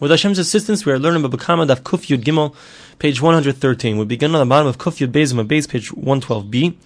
With Hashem's assistance, we are learning about Bava Kamma Daf Gimel, page 113. We begin on the bottom of Kuf Yud Bezim, base page 112b.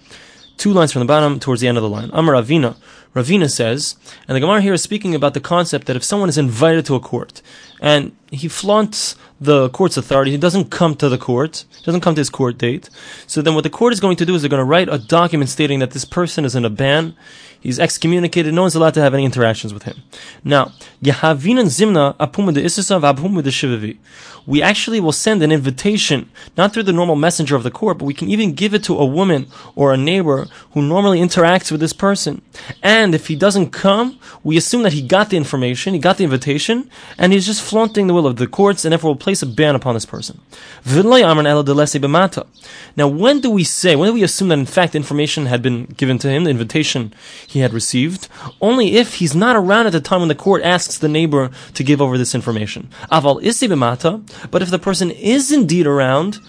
Two lines from the bottom towards the end of the line. Amar Ravina. Ravina says, and the Gemara here is speaking about the concept that if someone is invited to a court and he flaunts the court's authority, he doesn't come to the court, doesn't come to his court date. So then what the court is going to do is they're going to write a document stating that this person is in a ban, he's excommunicated, no one's allowed to have any interactions with him. Now, Yahavinan Zimna Shivavi. We actually will send an invitation, not through the normal messenger of the court, but we can even give it to a woman or a neighbor who normally interacts with this person. And if he doesn't come, we assume that he got the information, he got the invitation, and he's just flaunting the will of the courts, and therefore will place a ban upon this person. Now, when do we say, when do we assume that in fact information had been given to him, the invitation he had received? Only if he's not around at the time when the court asks the neighbor to give over this information. But if the person is indeed around.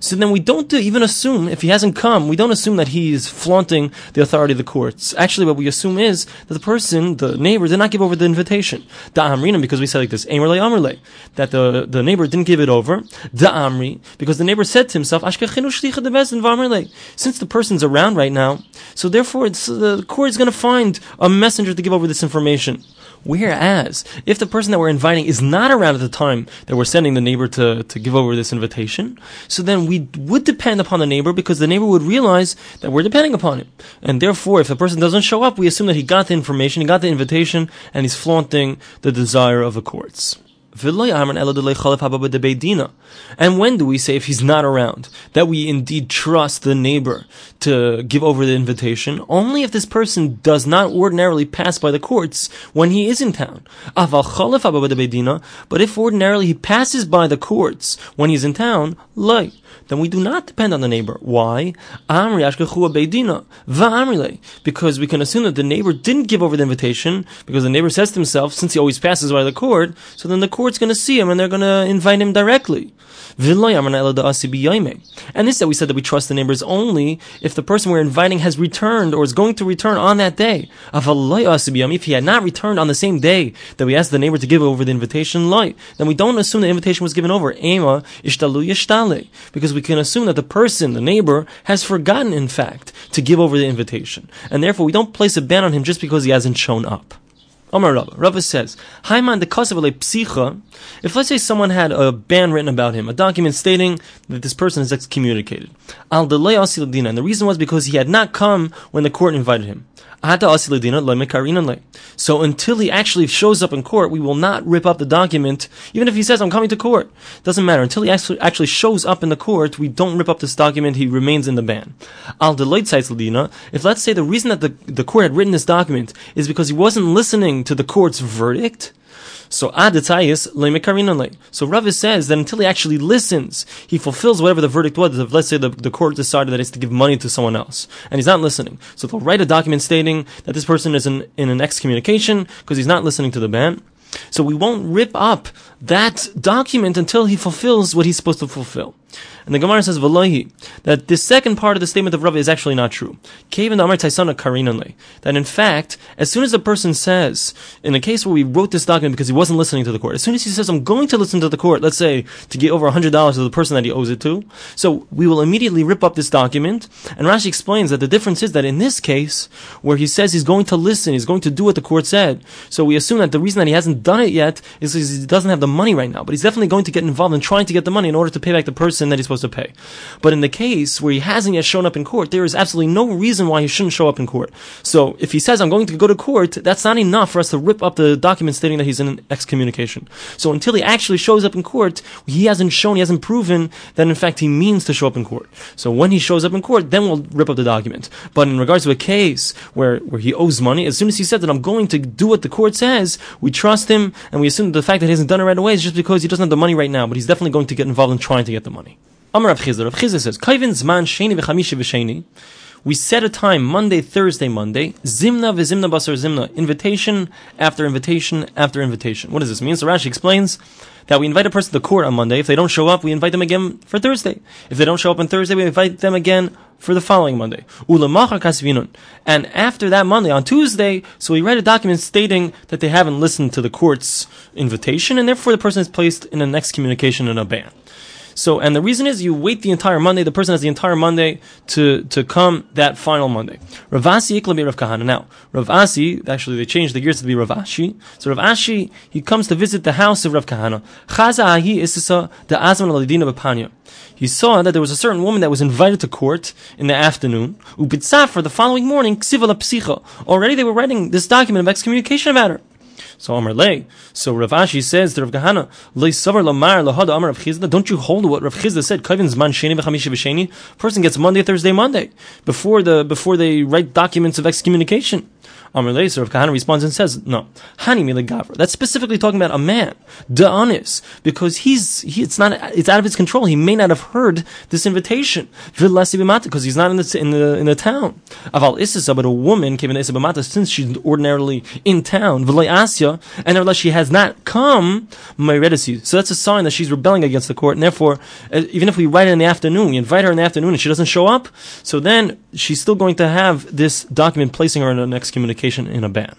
So then we don't even assume, if he hasn't come, we don't assume that he is flaunting the authority of the courts. Actually, what we assume is that the person, the neighbor, did not give over the invitation. Da amrina, because we said like this, amrle amrle, that the, the neighbor didn't give it over. Da amri, because the neighbor said to himself, since the person's around right now, so therefore the court is going to find a messenger to give over this information. Whereas, if the person that we're inviting is not around at the time that we're sending the neighbor to, to give over this invitation, so then we would depend upon the neighbor because the neighbor would realize that we're depending upon him. And therefore, if the person doesn't show up, we assume that he got the information, he got the invitation, and he's flaunting the desire of the courts. And when do we say if he's not around that we indeed trust the neighbor to give over the invitation? Only if this person does not ordinarily pass by the courts when he is in town. But if ordinarily he passes by the courts when he's in town, then we do not depend on the neighbor. Why? Because we can assume that the neighbor didn't give over the invitation because the neighbor says to himself, since he always passes by the court, so then the court's going to see him and they're going to invite him directly. And this that we said that we trust the neighbors only if the person we're inviting has returned or is going to return on that day. If he had not returned on the same day that we asked the neighbor to give over the invitation, then we don't assume the invitation was given over. Because we can assume that the person, the neighbor, has forgotten in fact to give over the invitation. And therefore we don't place a ban on him just because he hasn't shown up. Omar Rava. Rava says, Haiman the psicha. If let's say someone had a ban written about him, a document stating that this person is excommunicated. Al delay and the reason was because he had not come when the court invited him. So until he actually shows up in court, we will not rip up the document, even if he says, I'm coming to court. Doesn't matter. Until he actually, shows up in the court, we don't rip up this document, he remains in the ban. Al if let's say the reason that the, the court had written this document is because he wasn't listening to the court's verdict, so adetayis lemekarinanle. So Rav says that until he actually listens, he fulfills whatever the verdict was. If let's say the, the court decided that it's to give money to someone else, and he's not listening, so they'll write a document stating that this person is in, in an excommunication because he's not listening to the ban. So we won't rip up that document until he fulfills what he's supposed to fulfill. And the Gemara says, Valahi, that the second part of the statement of Rav is actually not true. Kaven the Amartaisana Karinanli that in fact, as soon as a person says, in a case where we wrote this document because he wasn't listening to the court, as soon as he says, I'm going to listen to the court, let's say, to get over $100 to the person that he owes it to, so we will immediately rip up this document. And Rashi explains that the difference is that in this case, where he says he's going to listen, he's going to do what the court said, so we assume that the reason that he hasn't done it yet is because he doesn't have the money right now, but he's definitely going to get involved in trying to get the money in order to pay back the person that he's supposed to pay. But in the case where he hasn't yet shown up in court, there is absolutely no reason why he shouldn't show up in court. So if he says, I'm going to go to court, that's not enough for us to rip up the document stating that he's in excommunication. So until he actually shows up in court, he hasn't shown, he hasn't proven that in fact he means to show up in court. So when he shows up in court, then we'll rip up the document. But in regards to a case where, where he owes money, as soon as he said that I'm going to do what the court says, we trust him and we assume the fact that he hasn't done it right away is just because he doesn't have the money right now, but he's definitely going to get involved in trying to get the money. Amar Rav Chizr. Rav Chizr says, Kaivin zman sheni v'chamishi v'sheni. we set a time Monday, Thursday, Monday. Zimna v'zimna basar zimna. Invitation after invitation after invitation. What does this mean? So Rashi explains that we invite a person to the court on Monday. If they don't show up, we invite them again for Thursday. If they don't show up on Thursday, we invite them again for the following Monday. And after that Monday, on Tuesday, so we write a document stating that they haven't listened to the court's invitation, and therefore the person is placed in an excommunication and a ban. So, and the reason is you wait the entire Monday. The person has the entire Monday to, to come that final Monday. Ravasi iklabi Rav Kahana. Now, Ravasi, actually they changed the gears to be Ravashi. So Ravashi, he comes to visit the house of Rav Kahana. Chaza ahi isisa the azman al b'panya. He saw that there was a certain woman that was invited to court in the afternoon. for the following morning. Already they were writing this document of excommunication about her. So Amar Lay. So Rav Ashi says to Rav Kahana, Lay Savar Lamar Amar Rav. Don't you hold what Rav Chizda said? Man. Person gets Monday, Thursday, Monday before the before they write documents of excommunication. Amr Leiser of Kahana responds and says, no, Hani Miligavra. That's specifically talking about a man, Da'anis, because he's, he, it's not, it's out of his control. He may not have heard this invitation. Because he's not in the, in the, in the town. Aval Isisa, but a woman came in Isabamata since she's ordinarily in town, Asya, and nevertheless she has not come, So that's a sign that she's rebelling against the court, and therefore, uh, even if we write it in the afternoon, we invite her in the afternoon and she doesn't show up, so then she's still going to have this document placing her in an excommunication in a ban.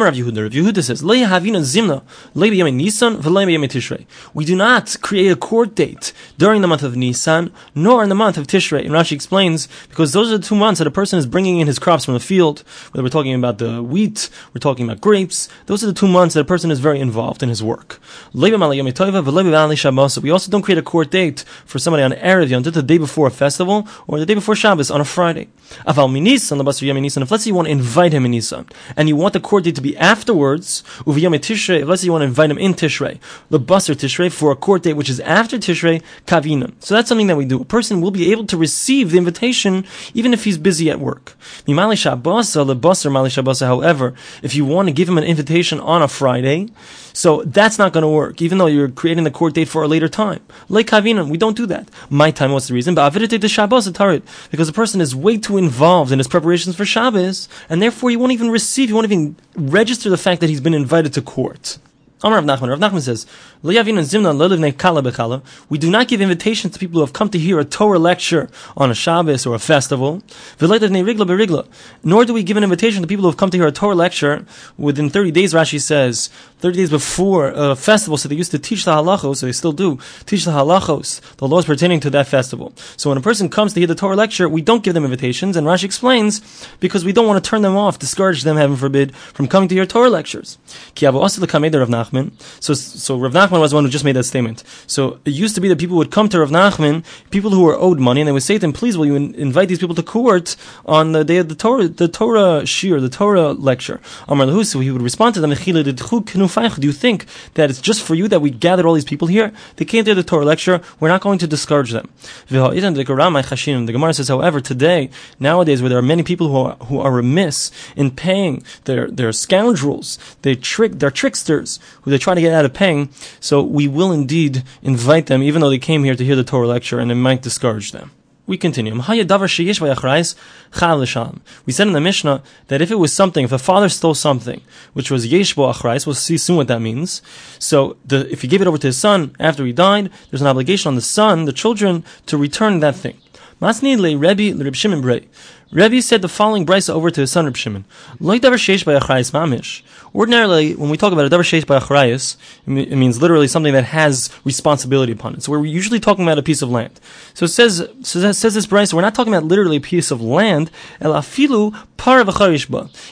Rav Yehuda. Rav Yehuda says, "Le havina zimna le Nisan Tishrei." We do not create a court date during the month of Nisan nor in the month of Tishrei. And Rashi explains because those are the two months that a person is bringing in his crops from the field. Whether we're talking about the wheat, we're talking about grapes. Those are the two months that a person is very involved in his work. We also don't create a court date for somebody on Erev Yom the day before a festival or the day before Shabbos on a Friday. If let's say you want to invite him in Nisan and you want the court date to be afterwards, uviyom tishrei, let's say you want to invite him in Tishrei, the basar Tishrei, for a court date which is after Tishrei, kavina. So that's something that we do. A person will be able to receive the invitation even if he's busy at work. However, if you want to give him an invitation on a Friday, so that's not going to work, even though you're creating the court date for a later time. Like kavina, we don't do that. My time, what's the reason? But Because the person is way too involved in his preparations for Shabbos, and therefore he won't even receive, he won't even register the fact that he's been invited to court. Rav Nachman. Rav Nachman says, We do not give invitations to people who have come to hear a Torah lecture on a Shabbos or a festival. Nor do we give an invitation to people who have come to hear a Torah lecture within 30 days, Rashi says, 30 days before a festival, so they used to teach the halachos, so they still do, teach the halachos, the laws pertaining to that festival. So when a person comes to hear the Torah lecture, we don't give them invitations, and Rashi explains, because we don't want to turn them off, discourage them, heaven forbid, from coming to hear Torah lectures. Nachman. So, so Rav Nachman was the one who just made that statement. So it used to be that people would come to Rav Nachman, people who were owed money, and they would say to him, "Please, will you in- invite these people to court on the day of the Torah, the Torah shir, the Torah lecture?" Amar So he would respond to them, "Do you think that it's just for you that we gathered all these people here? They came to the Torah lecture. We're not going to discourage them." The Gemara says, however, today, nowadays, where there are many people who are, who are remiss in paying, they're, they're scoundrels, they trick, they're tricksters who they try to get out of paying. So we will indeed invite them, even though they came here to hear the Torah lecture, and it might discourage them. We continue. We said in the Mishnah that if it was something, if a father stole something, which was yeshbo achrais, we'll see soon what that means. So the, if he gave it over to his son after he died, there's an obligation on the son, the children, to return that thing. Rebbe said the following brisa over to his son Reb Shimon. Ordinarily, when we talk about a davar sheish by achrayis, it means literally something that has responsibility upon it. So we're usually talking about a piece of land. So it says, so says this brisa, we're not talking about literally a piece of land. El afilu par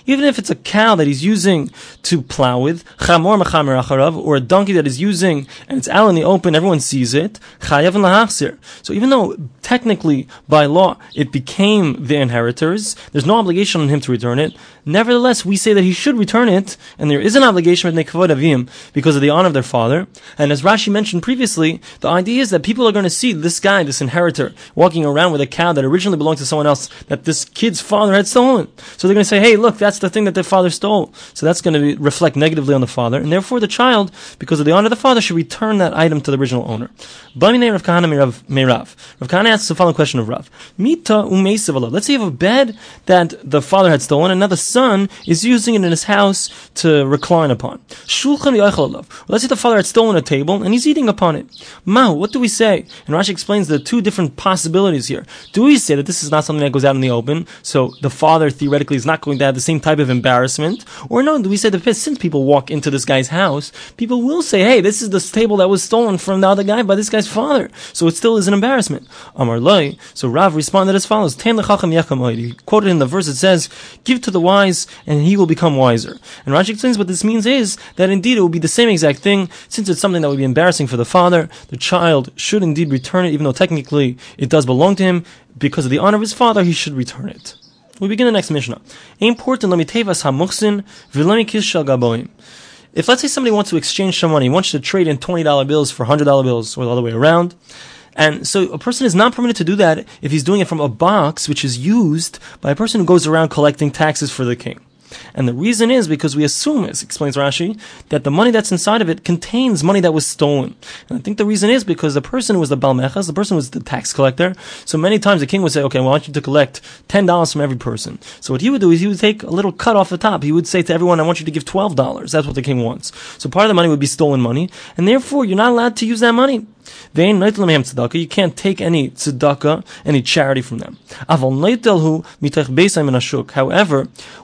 Even if it's a cow that he's using to plow with, chamor mechamer acharav, or a donkey that is using and it's out in the open, everyone sees it. Chayav and So even though technically by law it became the inheritors, there's no obligation on him to return it. Nevertheless, we say that he should return it and there is an obligation because of the honor of their father. And as Rashi mentioned previously, the idea is that people are going to see this guy, this inheritor, walking around with a cow that originally belonged to someone else that this kid's father had stolen. So they're going to say, hey, look, that's the thing that the father stole. So that's going to be, reflect negatively on the father, and therefore the child, because of the honor of the father, should return that item to the original owner. Rav Kahana Rav Rav Kahana asks the following question of Rav. Mita Let's say you have a bed that the father had stolen, and now the son is using it in his house to recline upon. Let's say the father had stolen a table, and he's eating upon it. Ma, what do we say? And Rashi explains the two different possibilities here. Do we say that this is not something that goes out in the open, so the father theoretically is not going to have the same type of embarrassment? Or no, do we say that since people walk into this guy's house, people will say, hey, this is the table that was stolen from the other guy by this guy's father. So it still is an embarrassment. Amar loy. So Rav responded as follows. He quoted in the verse, it says, give to the wise and he will become wiser. And Rashi explains what this means is that indeed it will be the same exact thing, since it's something that would be embarrassing for the father, the child should indeed return it, even though technically it does belong to him, because of the honor of his father, he should return it. We begin the next Mishnah. Important lemitevas hamuchsin v'lemikis shel gaboim. If let's say somebody wants to exchange some money, wants to trade in $20 bills for $100 bills, or the other way around, and so a person is not permitted to do that if he's doing it from a box which is used by a person who goes around collecting taxes for the king. And the reason is because we assume, as explains Rashi, that the money that's inside of it contains money that was stolen. And I think the reason is because the person was the Balmechas, the person was the tax collector, so many times the king would say, okay, well, I want you to collect $10 from every person. So what he would do is he would take a little cut off the top. He would say to everyone, I want you to give $12. That's what the king wants. So part of the money would be stolen money, and therefore you're not allowed to use that money. You can't take any tzedakah, any charity from them. However,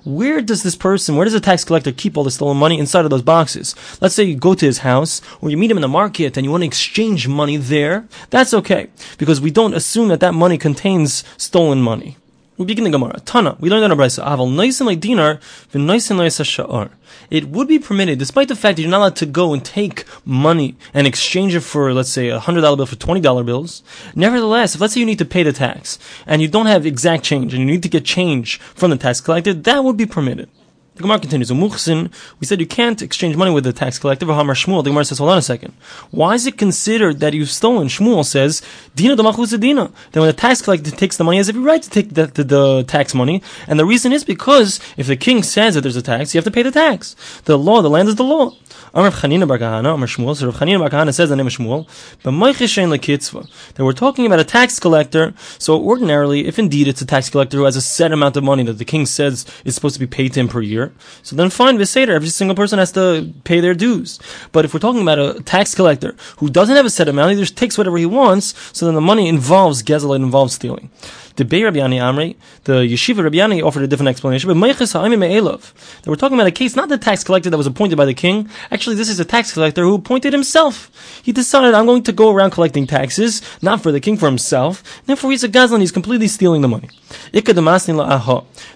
where does this person, where does the tax collector keep all the stolen money inside of those boxes? Let's say you go to his house, or you meet him in the market, and you want to exchange money there. That's okay, because we don't assume that that money contains stolen money. We begin the Gemara. Tana, we learned on a brisa. Aval noisin like dinar, v'noisin like sha'ar. It would be permitted, despite the fact that you're not allowed to go and take money and exchange it for, let's say, a hundred dollar bill for twenty dollar bills. Nevertheless, if let's say you need to pay the tax and you don't have exact change and you need to get change from the tax collector, that would be permitted. The Gemara continues. We said you can't exchange money with the tax collector. V'hamar Shmuel. The Gemara says, hold on a second. Why is it considered that you've stolen? Shmuel says, Dina dina. Then when the tax collector takes the money, he has every right to take the, the, the, tax money. And the reason is because if the king says that there's a tax, you have to pay the tax. The law, the land is the law. Amar Chanina Bar Kahana, Amar Shmuel. So Rav Chanina Bar Kahana says the name of Shmuel. But Moichishain lekitzva. That we're talking about a tax collector. So ordinarily, if indeed it's a tax collector who has a set amount of money that the king says is supposed to be paid to him per year, so then fine, Veseder, every single person has to pay their dues. But if we're talking about a tax collector who doesn't have a set amount, he just takes whatever he wants, so then the money involves gezel, it involves stealing. The Yani Amri, the Yeshiva Rabbi Yani offered a different explanation, but Meiches Ha'imim Me'elov. We're talking about a case, not the tax collector that was appointed by the king. Actually, this is a tax collector who appointed himself. He decided, I'm going to go around collecting taxes, not for the king, for himself. Therefore, he's a gazlan, he's completely stealing the money. There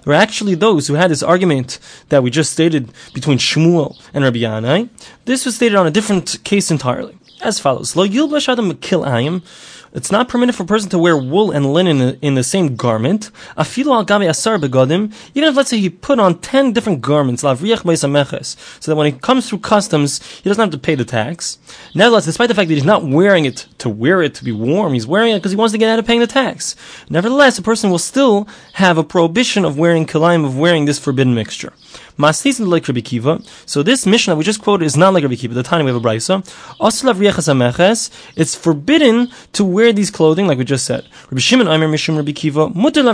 are actually those who had this argument that we just stated between Shmuel and Rabbi Yani. This was stated on a different case entirely. As follows. Lo yilbash adam kil ayim it's not permitted for a person to wear wool and linen in the same garment. Al. Even if, let's say, he put on ten different garments, so that when he comes through customs, he doesn't have to pay the tax. Nevertheless, despite the fact that he's not wearing it to wear it to be warm, he's wearing it because he wants to get out of paying the tax. Nevertheless, a person will still have a prohibition of wearing kilayim, of wearing this forbidden mixture. Masnisin like Rabbi Akiva. So this Mishnah we just quoted is not like Rabbi Akiva. The time we have a brisa. It's forbidden to wear these clothing, like we just said. Rabbi Shimon Aimer Mishum Rabbi Akiva. Mutar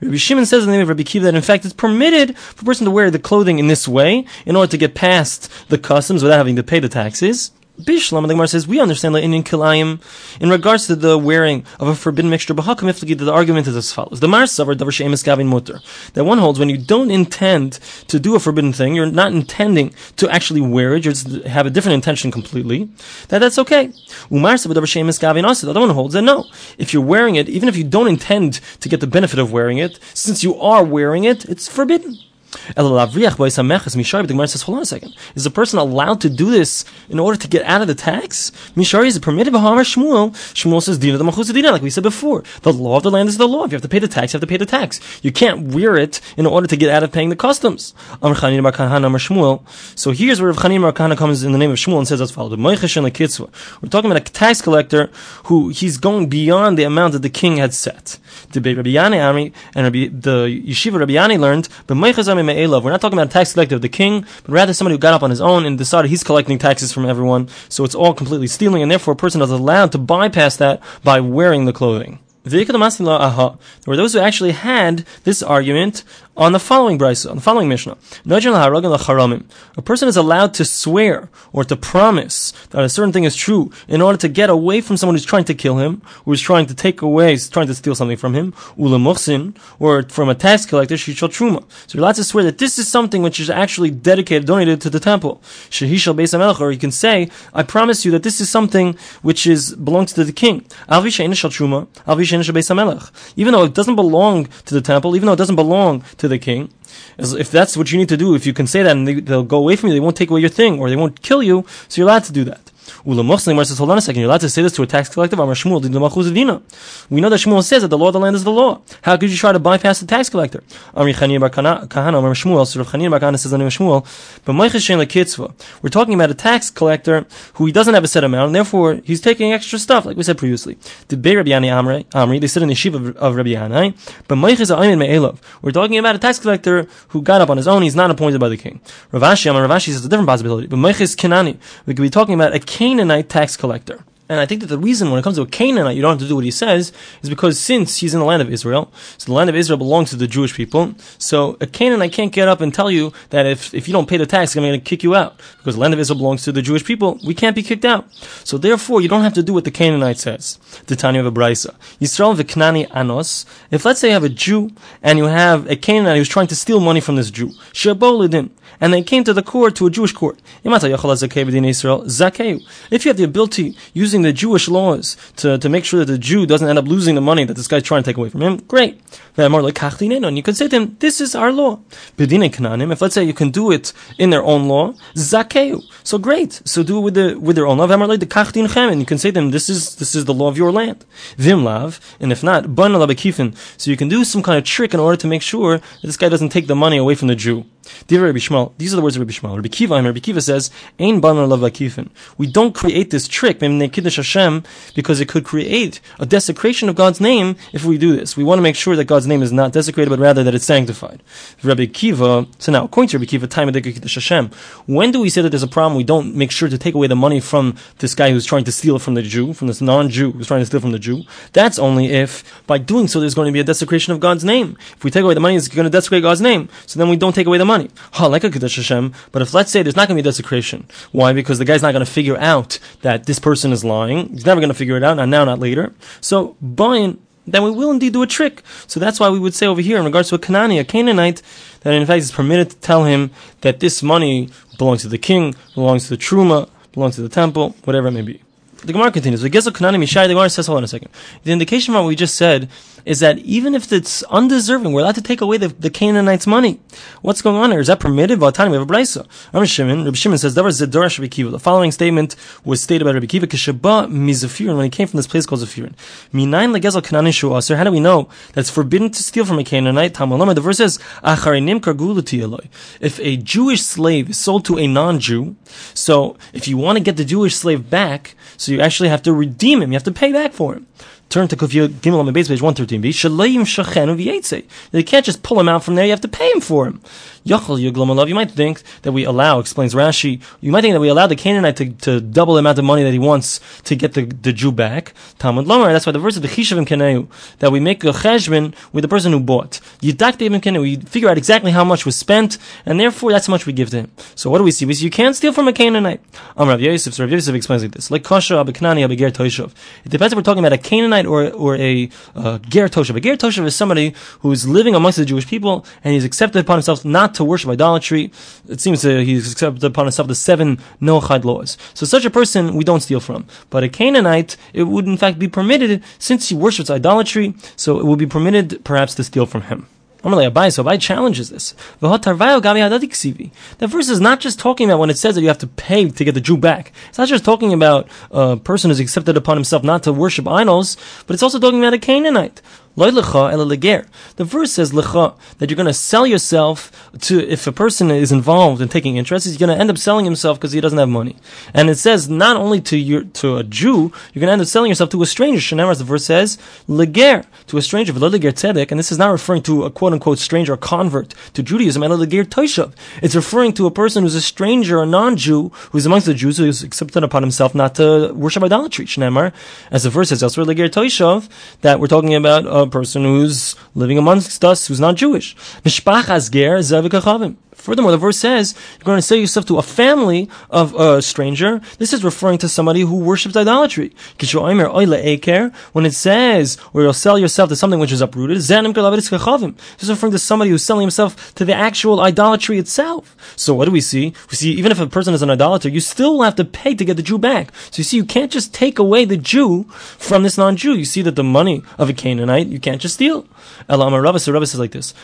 Rabbi Shimon says in the name of Rabbi Akiva that in fact it's permitted for a person to wear the clothing in this way in order to get past the customs without having to pay the taxes. Bishlam, the Gemara says, we understand in Kilayim in regards to the wearing of a forbidden mixture, Bahakam Iflagi, the argument is as follows. The Mar Savar Davar She'emes Gavin Mutter. That one holds when you don't intend to do a forbidden thing, you're not intending to actually wear it, you have a different intention completely, that that's okay. Umar Savar Davar She'emes Gavin also, the other one holds that no. If you're wearing it, even if you don't intend to get the benefit of wearing it, since you are wearing it, it's forbidden. The Gemara says, hold on a second. Is a person allowed to do this in order to get out of the tax? Mishari is it permitted? Shmuel. Shmuel says, Dina the Dina, like we said before. The law of the land is the law. If you have to pay the tax, you have to pay the tax. You can't wear it in order to get out of paying the customs. So here's where Rav Chanin Bar comes in the name of Shmuel and says as follows. We're talking about a tax collector who he's going beyond the amount that the king had set. The Rabbi Yani Amri and Rabbi, the yeshiva Rabbi Yani learned, but we're not talking about a tax collector of the king, but rather somebody who got up on his own and decided he's collecting taxes from everyone. So it's all completely stealing, and therefore a person is allowed to bypass that by wearing the clothing. There were those who actually had this argument on the following brisa, on the following Mishnah. A person is allowed to swear or to promise that a certain thing is true in order to get away from someone who's trying to kill him, who is trying to take away, trying to steal something from him, or from a tax collector. So you're allowed to swear that this is something which is actually dedicated, donated to the temple. Or you can say, I promise you that this is something which is belongs to the king. Even though it doesn't belong to the temple, even though it doesn't belong to the king, if that's what you need to do, if you can say that and they, will go away from you, they won't take away your thing or they won't kill you, so you're allowed to do that. Ula says, hold on a second, you're allowed to say this to a tax collector? We know that Shmuel says that the law of the land is the law. How could you try to bypass the tax collector? Amri Chanir Bar Kahana, Amri Shmuel, so Chanir Bar Kahana says of Shmuel, but We're talking about a tax collector who he doesn't have a set amount, and therefore he's taking extra stuff, like we said previously. The Bey Rabbi Amri, Amri, they sit in the yeshiva of, of Rabbi Yani, but Moiches Ayin Me'elov. We're talking about a tax collector who got up on his own, he's not appointed by the king. Ravashi, Amar Ravashi says a different possibility, but Moiches Kenani, we could be talking about a Canaanite tax collector. And I think that the reason when it comes to a Canaanite, you don't have to do what he says, is because since he's in the land of Israel, so the land of Israel belongs to the Jewish people, so a Canaanite can't get up and tell you that if, if you don't pay the tax, I'm going to kick you out. Because the land of Israel belongs to the Jewish people, we can't be kicked out. So therefore, you don't have to do what the Canaanite says. The Tanya of a Brisa. Yisrael v'knani anos. If let's say you have a Jew, and you have a Canaanite who's trying to steal money from this Jew, Shabolidin, and they came to the court, to a Jewish court. If you have the ability, using the Jewish laws, to, to make sure that the Jew doesn't end up losing the money that this guy's trying to take away from him, great. And you can say to them, this is our law. If let's say you can do it in their own law, zakeu. So great. So do it with the with their own law. the And you can say to them, this is this is the law of your land. Vimlav. And if not, so you can do some kind of trick in order to make sure that this guy doesn't take the money away from the Jew. These are the words of Rabbi Yishmael. Rabbi Akiva, Rabbi Akiva says, "Ein We don't create this trick, Hashem, because it could create a desecration of God's name if we do this. We want to make sure that God's name is not desecrated, but rather that it's sanctified. Rabbi Akiva. So now, according to Rabbi Akiva, time of Hashem. When do we say that there's a problem? We don't make sure to take away the money from this guy who's trying to steal from the Jew, from this non-Jew who's trying to steal from the Jew. That's only if by doing so there's going to be a desecration of God's name. If we take away the money, it's going to desecrate God's name. So then we don't take away the money money. Ha, like a Kiddush Hashem. But if let's say there's not going to be a desecration, why? Because the guy's not going to figure out that this person is lying. He's never going to figure it out, not now, not later. So, buying, then we will indeed do a trick. So that's why we would say over here, in regards to a Canaanite, a Canaanite, that in fact is permitted to tell him that this money belongs to the king, belongs to the Truma, belongs to the temple, whatever it may be. The Gemara continues. The Gemara says, hold on a second. The indication from what we just said is that even if it's undeserving, we're allowed to take away the, the Canaanites' money. What's going on here? Is that permitted? We have a brisa. Rabbi Shimon, Rabbi Shimon says, The following statement was stated by Rabbi Akiva, Kishaba mizafirin, when he came from this place called Zafirin. Minayin legezel Kanani shu aser. How do we know that it's forbidden to steal from a Canaanite? The verse says, If a Jewish slave is sold to a non-Jew, so if you want to get the Jewish slave back, so you actually have to redeem him, you have to pay back for him. Turn to Kufiyah Gimel on the base page 113b. Shalayim shachenu v'yetze. You can't just pull him out from there, you have to pay him for him. Yachal Yuglam You might think that we allow, explains Rashi, you might think that we allow the Canaanite to, to double the amount of money that he wants to get the, the Jew back. Talmud Lomar, that's why the verse of the Chishavim Keneu, that we make a cheshbon with the person who bought. Yidak Devim Keneu, we figure out exactly how much was spent, and therefore that's how much we give to him. So what do we see? We see you can't steal from a Canaanite. Um, Rav Yosef, so Rav Yosef explains like this. Like Kasha Abiknani Abiger Toshov. It depends if we're talking about a Canaanite or, or a uh, Ger Toshav. A Ger Toshav is somebody who's living amongst the Jewish people, and he's accepted upon himself not to worship idolatry. It seems that he's accepted upon himself the seven Noachide laws. So such a person we don't steal from. But a Canaanite, it would in fact be permitted, since he worships idolatry, so it would be permitted perhaps to steal from him. Amalei Abai, so Abai challenges this. The verse is not just talking about when it says that you have to pay to get the Jew back. It's not just talking about a person who's accepted upon himself not to worship idols, but it's also talking about a Canaanite the verse says lecha that you're going to sell yourself to if a person is involved in taking interest, he's going to end up selling himself because he doesn't have money. And it says not only to your to a Jew, you're going to end up selling yourself to a stranger. Shanamar, as the verse says, leger to a stranger, tzedek, and this is not referring to a quote unquote stranger, a convert to Judaism, leger toishav. It's referring to a person who's a stranger, a non-Jew, who's amongst the Jews, who's accepted upon himself not to worship idolatry. Shanamar, as the verse says elsewhere, leger toishav, that we're talking about. Uh, a person who's living amongst us who's not Jewish. Furthermore, the verse says you're going to sell yourself to a family of a stranger. This is referring to somebody who worships idolatry. When it says, or you'll sell yourself to something which is uprooted, this is referring to somebody who's selling himself to the actual idolatry itself. So what do we see? We see even if a person is an idolater, you still have to pay to get the Jew back. So you see, you can't just take away the Jew from this non-Jew. You see that the money of a Canaanite, you can't just steal. Elama Rava, so Rava says like this,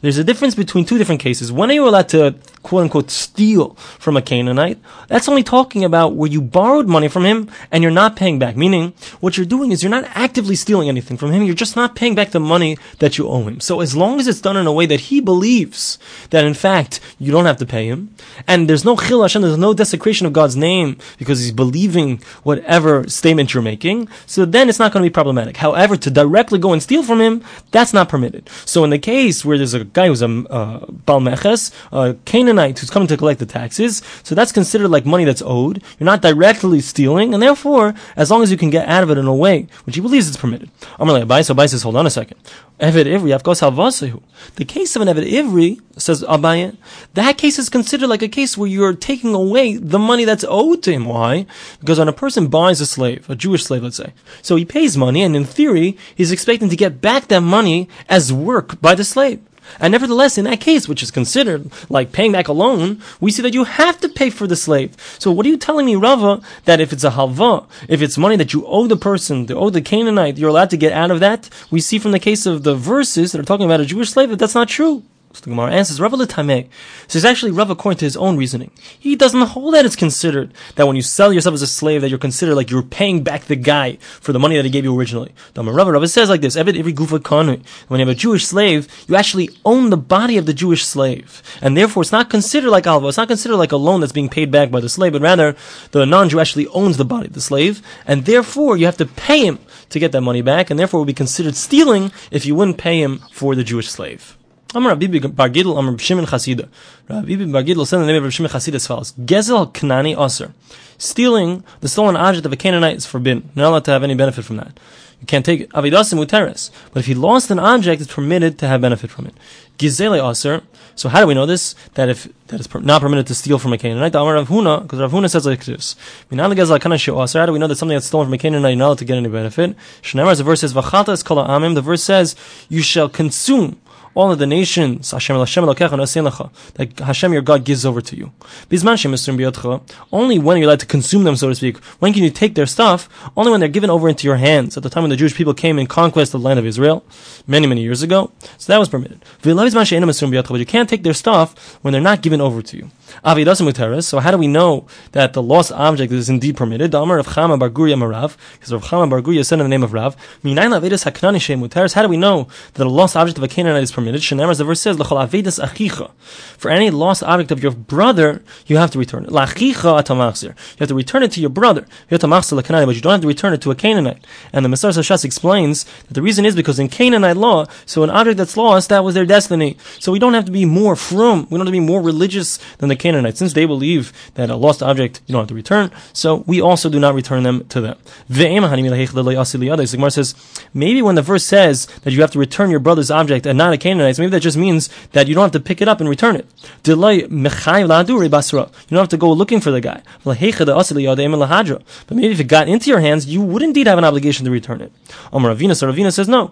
there's a difference between two different cases. When are you allowed to quote unquote steal from a Canaanite? That's only talking about where you borrowed money from him and you're not paying back. Meaning, what you're doing is you're not actively stealing anything from him. You're just not paying back the money that you owe him. So as long as it's done in a way that he believes that in fact you don't have to pay him, and there's no chil Hashem, there's no desecration of God's name because he's believing whatever statement you're making, so then it's not going to be problematic. However, to directly go and steal from him, that's not permitted. So in the case where there's a guy who's a uh, Balmeches, a Canaanite who's coming to collect the taxes. So that's considered like money that's owed. You're not directly stealing, and therefore, as long as you can get out of it in a way which he believes is permitted. Amalei Abai, so Abai says, hold on a second. Eved Ivri, Avkos Halvasehu. The case of an Eved Ivri, says Abai, that case is considered like a case where you're taking away the money that's owed to him. Why? Because when a person buys a slave, a Jewish slave, let's say, so he pays money, and in theory, he's expecting to get back that money as work by the slave. And nevertheless, in that case, which is considered like paying back a loan, we see that you have to pay for the slave. So what are you telling me, Rava, that if it's a halva, if it's money that you owe the person, you owe the Canaanite, you're allowed to get out of that? We see from the case of the verses that are talking about a Jewish slave that that's not true. So the Gemara answers, Rav Tameh. So it's actually Rav according to his own reasoning. He doesn't hold that it's considered that when you sell yourself as a slave, that you're considered like you're paying back the guy for the money that he gave you originally. The Rav, Rav says like this, every gufa kanu. When you have a Jewish slave, you actually own the body of the Jewish slave. And therefore it's not considered like alva, it's not considered like a loan that's being paid back by the slave, but rather the non-Jew actually owns the body of the slave, and therefore you have to pay him to get that money back, and therefore it would be considered stealing if you wouldn't pay him for the Jewish slave. Amar Rabbi Bar Gidl, Amar Shimon Chasida. Rabbi Bar Gidl said the name of Rabbi Shimon Chasida as follows: Gezel Knani Aser. Stealing the stolen object of a Canaanite is forbidden. You're not allowed to have any benefit from that. You can't take Avidasim Muteres. But if he lost an object, it's permitted to have benefit from it. Gizele Aser. So how do we know this? That if that is not permitted to steal from a Canaanite. The Amar Rav Huna, because Rav Huna says like this. How do we know that something that's stolen from a Canaanite you're not allowed to get any benefit? Shneimar, the verse says, V'chata es kol The verse says, you shall consume all of the nations, Hashem that Hashem your God gives over to you. Only when you're allowed to consume them, so to speak. When can you take their stuff? Only when they're given over into your hands. At the time when the Jewish people came in conquest of the land of Israel, many, many years ago. So that was permitted. But you can't take their stuff when they're not given over to you. So how do we know that the lost object is indeed permitted? The Amar of Chama Bar Guria Marav, because Rav Chama Bar Guria said in the name of Rav, How do we know that the lost object of a Canaanite is permitted? Shenemar, the verse says, For any lost object of your brother, you have to return it. You have to return it to your brother. You have to but you don't have to return it to a Canaanite. And the Messiah Shas explains that the reason is because in Canaanite law, so an object that's lost, that was their destiny. So we don't have to be more from, we don't have to be more religious than the Canaanites, since they believe that a lost object you don't have to return, so we also do not return them to them. The Gemara says, maybe when the verse says that you have to return your brother's object and not a Canaanite, maybe that just means that you don't have to pick it up and return it. You don't have to go looking for the guy. But maybe if it got into your hands, you would indeed have an obligation to return it. Ravina, Ravina says no.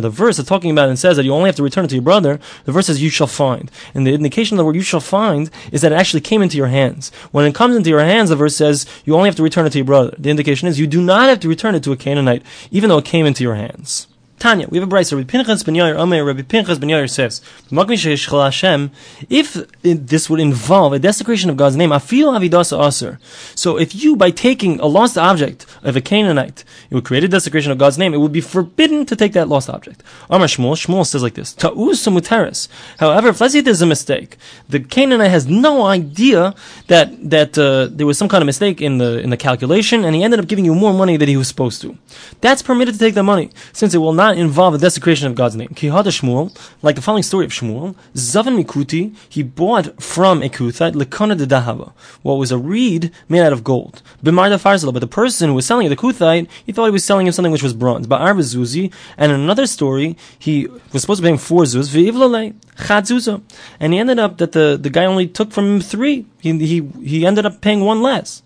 The verse is talking about and says that you only have to return it to your brother. The verse says you shall find. And the indication of the word you shall find is that it actually came into your hands. When it comes into your hands, the verse says you only have to return it to your brother. The indication is you do not have to return it to a Canaanite, even though it came into your hands. Tanya, we have a brayser. Rabbi Pinchas ben Yair Omer, Rabbi Pinchas ben Yair says, Hashem, if this would involve a desecration of God's name, afil avidasa aser. So if you, by taking a lost object of a Canaanite, it would create a desecration of God's name, it would be forbidden to take that lost object. Amar Shmuel, Shmuel says like this, Ta'uz muteres. However, if let's say there's a mistake, the Canaanite has no idea that, that, uh, there was some kind of mistake in the, in the calculation, and he ended up giving you more money than he was supposed to. That's permitted to take the money, since it will not not involve the desecration of God's name. Kihada Shmuel, like the following story of Shmuel, Zavan Mikuti, he bought from a Kuthite Lekana de Dahava, what was a reed made out of gold. Bimar Farzala, but the person who was selling it, the Kuthite, he thought he was selling him something which was bronze. But Zuzi, and in another story, he was supposed to pay him four zuz, V'ivlale, And he ended up that the, the guy only took from him three. He, he, he ended up paying one less.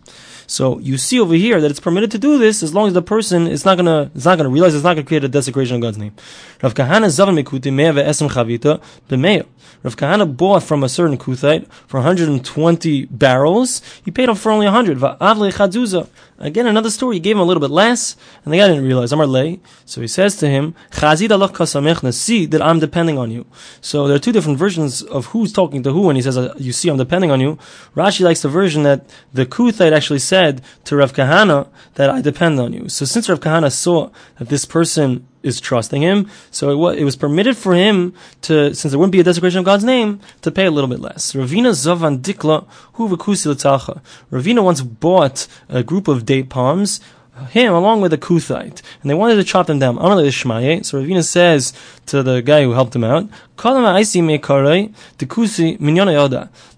So you see over here that it's permitted to do this as long as the person is not gonna it's not gonna realize it's not gonna create a desecration of God's name. Rav Kahana zavan mikuti meya ve'esem chavita b'meya. Rav Kahana bought from a certain Kuthite for 120 barrels. He paid him for only 100. Va'avle chadzuza. Again, another story. He gave him a little bit less, and the guy didn't realize. Amar lay. So he says to him, Chazid Allah. See that I'm depending on you. So there are two different versions of who's talking to who, and he says, uh, You see, I'm depending on you. Rashi likes the version that the Kuthite actually said to Rav Kahana that I depend on you. So since Rav Kahana saw that this person is trusting him. So it was, it was permitted for him to, since there wouldn't be a desecration of God's name, to pay a little bit less. Ravina Zavan Dikla Hu Ravina once bought a group of date palms him along with a Kuthite, and they wanted to chop them down. So Ravina says to the guy who helped him out,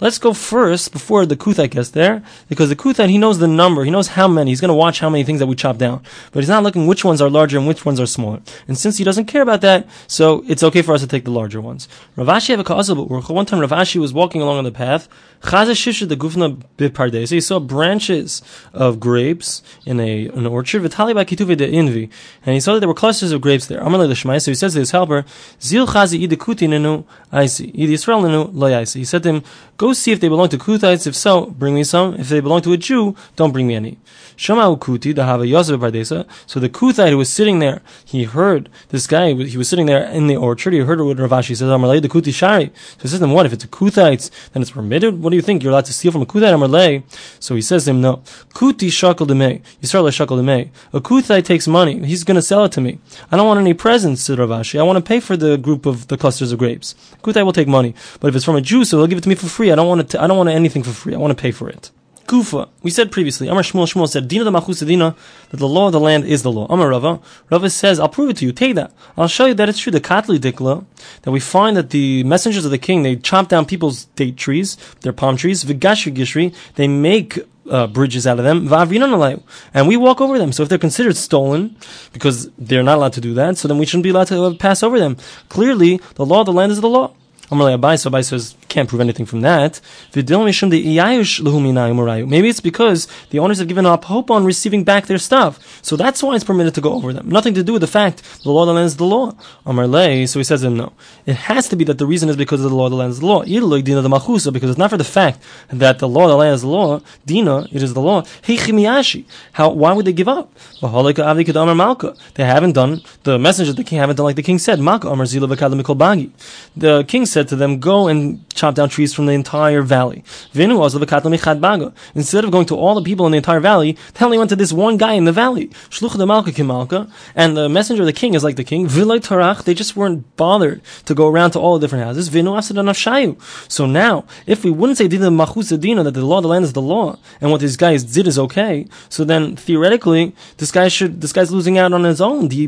Let's go first before the Kuthite gets there, because the Kuthite, he knows the number, he knows how many, he's going to watch how many things that we chop down. But he's not looking which ones are larger and which ones are smaller. And since he doesn't care about that, so it's okay for us to take the larger ones. Ravashi have a but one time Ravashi was walking along on the path, So he saw branches of grapes in a, an orchard, and he saw that there were clusters of grapes there. So he says to his helper, Zil chazi Nenu Aisi. Id Yisrael Nenu Lo He said to him, Go see if they belong to Kuthites. If so, bring me some. If they belong to a Jew, don't bring me any. Shama Kuti, the Hava Yosef Bardesa. So the Kuthite who was sitting there, he heard this guy, he was sitting there in the orchard, he heard what Ravashi says, Amalei the Kuti Shari. So he says to him, What? If it's a Kuthite, then it's permitted? What do you think? You're allowed to steal from a Kuthite Amalei? So he says to him, No. Kuti Shakal Demei. Yisrael Shakal Demei. A Kuthite takes money. He's going to sell it to me. I don't want any presents, said Ravashi. I want to pay for the group of the clusters of grapes. Kuthite will take money. But if it's from a Jew, so he'll give it to me for free. I don't want to, I don't want anything for free. I want to pay for it. Kufa. We said previously, Amar Shmuel Shmuel said, Dina Dina, that the law of the land is the law. Amar Rava. Rava says, I'll prove it to you. Take that. I'll show you that it's true. The Katli Dikla, that we find that the messengers of the king, they chop down people's date trees, their palm trees. Vigashri Gishri, they make uh, bridges out of them, and we walk over them. So if they're considered stolen, because they're not allowed to do that, so then we shouldn't be allowed to uh, pass over them. Clearly, the law of the land is the law. Amalei Abai, so Abai says, can't prove anything from that. Maybe it's because the owners have given up hope on receiving back their stuff. So that's why it's permitted to go over them. Nothing to do with the fact the law of the land is the law. Amarle, so he says to him, no. It has to be that the reason is because of the law of the land is the law. Because it's not for the fact that the law of the land is the law. Dina, it is the law. How, why would they give up? They haven't done, the messengers of the king haven't done like the king said. The king said to them, go and chop down trees from the entire valley. Instead of going to all the people in the entire valley, they only went to this one guy in the valley. And the messenger of the king is like the king. They just weren't bothered to go around to all the different houses. So now, if we wouldn't say that the law of the land is the law, and what these guys did is okay, so then theoretically, this guy should, this guy's losing out on his own. He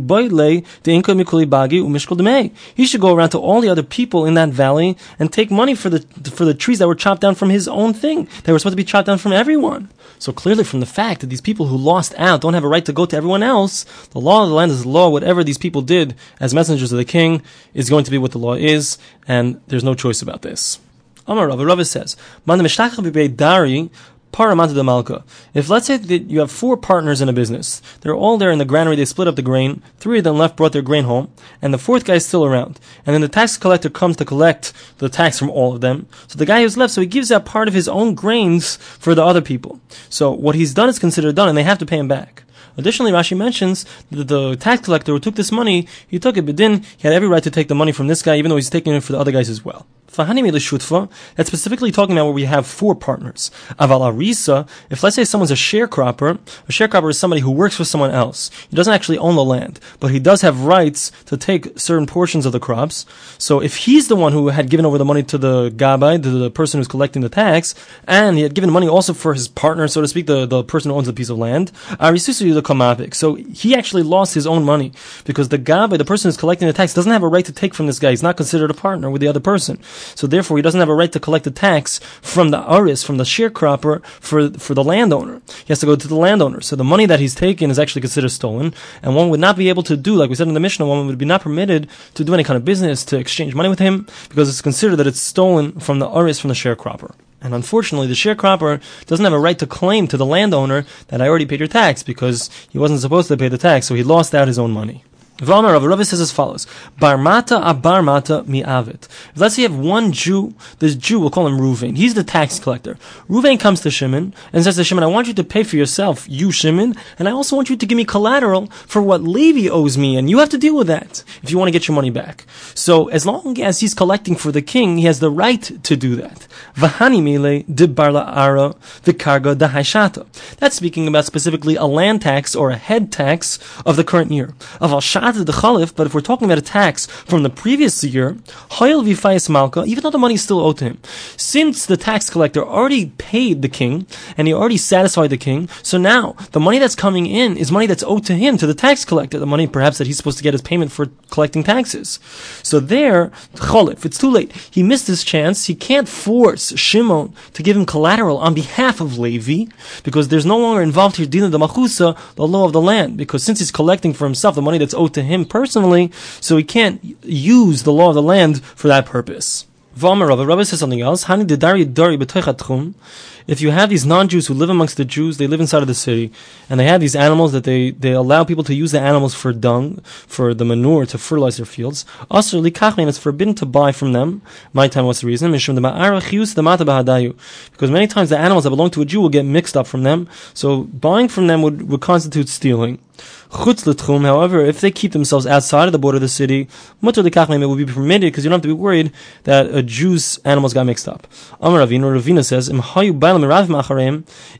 should go around to all the other people in that valley and take money for the for the trees that were chopped down from his own thing. They were supposed to be chopped down from everyone. So clearly, from the fact that these people who lost out don't have a right to go to everyone else, the law of the land is the law. Whatever these people did as messengers of the king is going to be what the law is, and there's no choice about this. Amar Rav, Rav says, "Man dari paramanta de malka. If let's say that you have four partners in a business, they're all there in the granary, they split up the grain, three of them left brought their grain home, and the fourth guy is still around. And then the tax collector comes to collect the tax from all of them. So the guy who's left, so he gives out part of his own grains for the other people. So what he's done is considered done, and they have to pay him back. Additionally, Rashi mentions that the tax collector who took this money, he took it, but then he had every right to take the money from this guy, even though he's taking it for the other guys as well. That's specifically talking about where we have four partners. Aval arisa, if let's say someone's a sharecropper, a sharecropper is somebody who works for someone else. He doesn't actually own the land, but he does have rights to take certain portions of the crops. So if he's the one who had given over the money to the gabai, to the person who's collecting the tax, and he had given money also for his partner, so to speak, the, the person who owns the piece of land, arisusu the kamavik. So he actually lost his own money because the gabai, the person who's collecting the tax, doesn't have a right to take from this guy. He's not considered a partner with the other person. So therefore, he doesn't have a right to collect the tax from the aris, from the sharecropper, for for the landowner. He has to go to the landowner. So the money that he's taken is actually considered stolen, and one would not be able to do, like we said in the Mishnah, one would be not permitted to do any kind of business to exchange money with him because it's considered that it's stolen from the aris, from the sharecropper. And unfortunately, the sharecropper doesn't have a right to claim to the landowner that I already paid your tax because he wasn't supposed to pay the tax, so he lost out his own money. V'amar Rav Rav says as follows: Barmata abarmata mi'avit. Let's say you have one Jew. This Jew, we'll call him Ruvain. He's the tax collector. Ruvain comes to Shimon and says to Shimon, "I want you to pay for yourself, you Shimon, and I also want you to give me collateral for what Levi owes me, and you have to deal with that if you want to get your money back." So as long as he's collecting for the king, he has the right to do that. V'hani mile de barla ara v'karga dahaishata. That's speaking about specifically a land tax or a head tax of the current year of al the Chalif, but if we're talking about a tax from the previous year, Hoyel Vifayas Malka, even though the money is still owed to him, since the tax collector already paid the king and he already satisfied the king, so now the money that's coming in is money that's owed to him, to the tax collector, the money perhaps that he's supposed to get as payment for collecting taxes. So there, Chalif, it's too late. He missed his chance. He can't force Shimon to give him collateral on behalf of Levi because there's no longer involved here dealing the Machusa, the law of the land, because since he's collecting for himself the money that's owed to him personally, so he can't use the law of the land for that purpose. V'amar Rabbi, Rabbi says something else. Hani dari dari If you have these non-Jews who live amongst the Jews, they live inside of the city, and they have these animals that they, they allow people to use the animals for dung, for the manure to fertilize their fields. Asr likachin, it's forbidden to buy from them. My time, what's the reason? Because many times the animals that belong to a Jew will get mixed up from them, so buying from them would, would constitute stealing. Chutz l'tchum, however, if they keep themselves outside of the border of the city, much mutter l'kachlim, it will be permitted because you don't have to be worried that a Jew's animals got mixed up. Amar Ravina, Ravina says,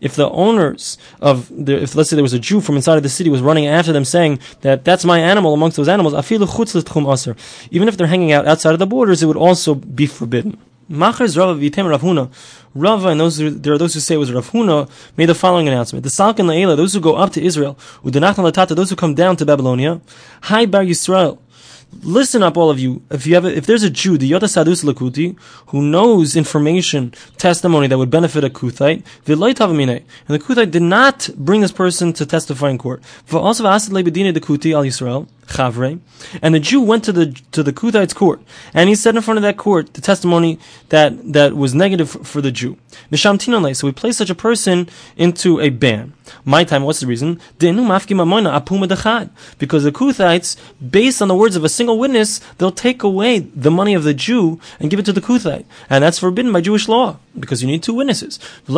if the owners of, the, if let's say there was a Jew from inside of the city was running after them saying that that's my animal amongst those animals. Even if they're hanging out outside of the borders, it would also be forbidden. Machar is Rav Vitem Rav Huna. Rava and those there are those who say it was Rav made the following announcement: The Salkin Laela, those who go up to Israel, Udanachna Latata, those who come down to Babylonia, Hi Bar Yisrael. Listen up, all of you. If you have, a, if there's a Jew, the Yota Sadus Lakuti, who knows information, testimony that would benefit a Kuthite, and the Kuthite did not bring this person to testify in court. For Also, the Kuti al Yisrael. Chavre, and the Jew went to the to the Kuthite's court, and he said in front of that court the testimony that that was negative for the Jew. Misham so we place such a person into a ban. My time, what's the reason? Because the Kuthites, based on the words of a single witness, they'll take away the money of the Jew and give it to the Kuthite, and that's forbidden by Jewish law because you need two witnesses. So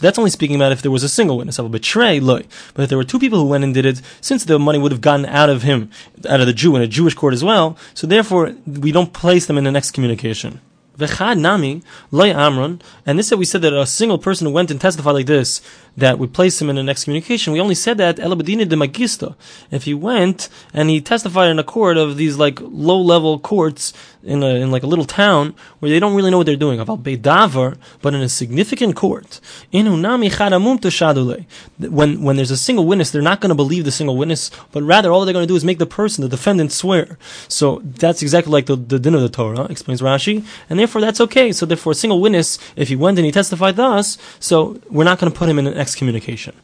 that's only speaking about if there was a single witness. I will betray. But if there were two people who went and did it, since the money would have gotten out out of him, out of the Jew in a Jewish court as well. So therefore, we don't place them in the excommunication. communication. V'chad nami loy amron, and this that we said that a single person who went and testified like this that would place him in an excommunication. We only said that elabadina de magista. If he went and he testified in a court of these like low level courts in a, in like a little town where they don't really know what they're doing. About beidavar, but in a significant court. Inunami charamum to Shadule. When when there's a single witness, they're not going to believe the single witness, but rather all they're going to do is make the person, the defendant, swear. So that's exactly like the, the din of the Torah, explains Rashi, and therefore that's okay. So therefore, a single witness, if he went and he testified thus, so we're not going to put him in an excommunication.